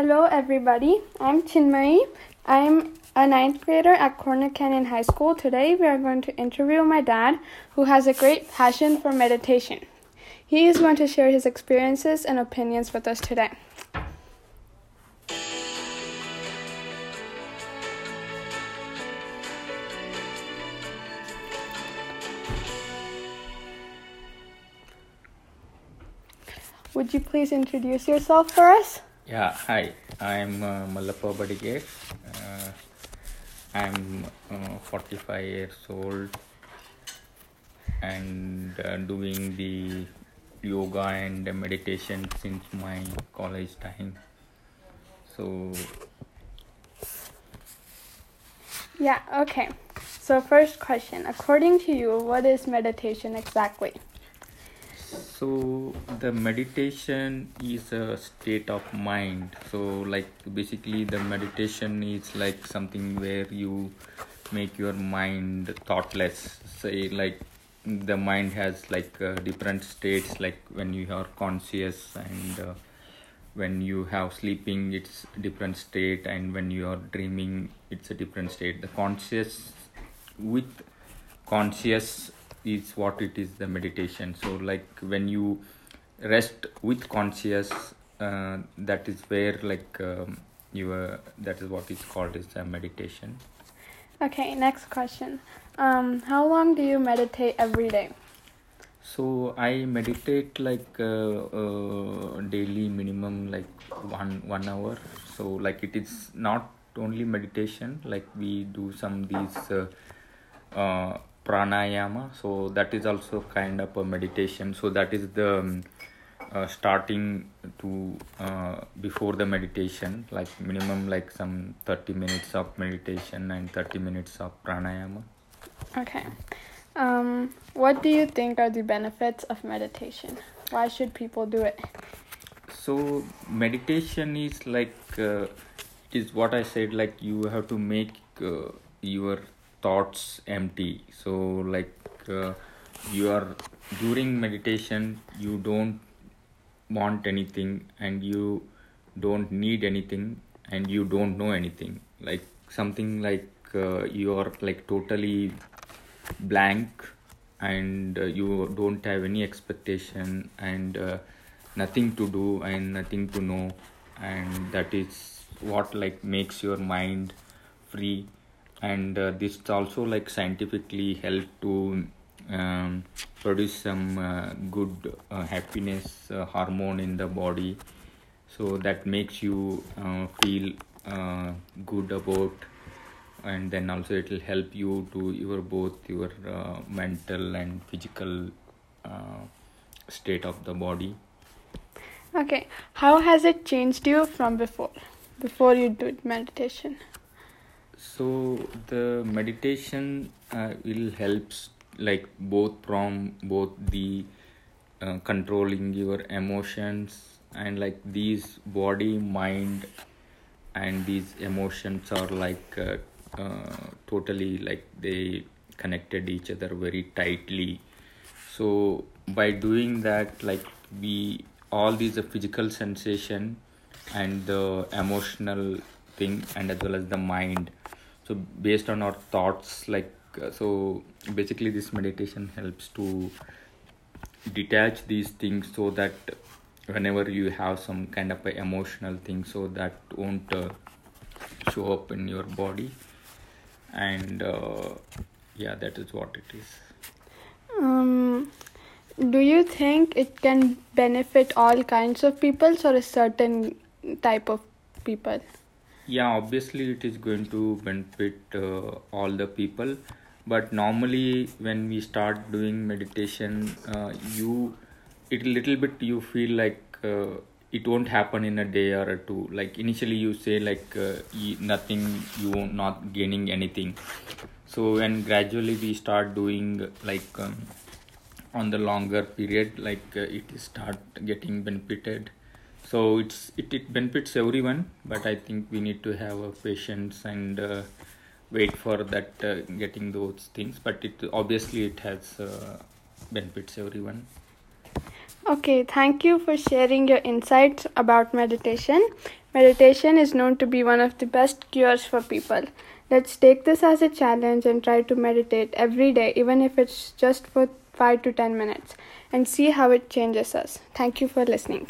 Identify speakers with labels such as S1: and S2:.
S1: Hello, everybody. I'm Chinmay. I'm a ninth grader at Corner Canyon High School. Today, we are going to interview my dad, who has a great passion for meditation. He is going to share his experiences and opinions with us today. Would you please introduce yourself for us?
S2: Yeah, hi. I'm uh, Mallappa Badige. Uh, I'm uh, 45 years old and uh, doing the yoga and meditation since my college time. So,
S1: Yeah, okay. So, first question According to you, what is meditation exactly?
S2: So the meditation is a state of mind. So, like basically, the meditation is like something where you make your mind thoughtless. Say, like the mind has like uh, different states, like when you are conscious and uh, when you have sleeping, it's different state, and when you are dreaming, it's a different state. The conscious with conscious is what it is the meditation so like when you rest with conscious uh, that is where like um, you are that is what is called as a meditation
S1: Okay, next question. Um, how long do you meditate every day?
S2: so i meditate like uh, uh, daily minimum like one one hour so like it is not only meditation like we do some these uh, uh, pranayama so that is also kind of a meditation so that is the um, uh, starting to uh, before the meditation like minimum like some 30 minutes of meditation and 30 minutes of pranayama
S1: Okay. Um, what do you think are the benefits of meditation? Why should people do it?
S2: so meditation is like uh, is what i said like you have to make uh, your thoughts empty. So like uh, you are during meditation you don't want anything and you don't need anything and you don't know anything. Like something like uh, you are like totally blank and uh, you don't have any expectation and uh, nothing to do and nothing to know. And that is what like makes your mind free and uh, this also like scientifically help to um, produce some uh, good uh, happiness uh, hormone in the body so that makes you uh, feel uh, good about and then also it will help you to your both your mental and physical state of the body
S1: Okay, how has it changed you from before? Before you did meditation?
S2: So the meditation uh, will helps like both from both the uh, controlling your emotions and like these body mind and these emotions are like uh, uh, totally like they connected each other very tightly. So by doing that like we all these physical sensation and the emotional thing and as well as the mind so based on our thoughts like uh, so basically this meditation helps to detach these things so that whenever you have some kind of emotional thing so that won't uh, show up in your body and uh, yeah that is what it is
S1: Um, do you think it can benefit all kinds of people or a certain type of people?
S2: Yeah obviously it is going to benefit uh, all the people. But normally when we start doing meditation uh, you it little bit you feel like uh, it won't happen in a day or a two. Like initially you say like uh, nothing you not gaining anything. So when gradually we start doing like um, on the longer period like uh, it start getting benefited so it's it, it benefits everyone but i think we need to have a patience and uh, wait for that uh, getting those things but it obviously it has uh, benefits everyone
S1: Okay, thank you for sharing your insights about meditation. Meditation is known to be one of the best cures for people. Let's take this as a challenge and try to meditate every day, even if it's just for 5 to 10 minutes, and see how it changes us. Thank you for listening.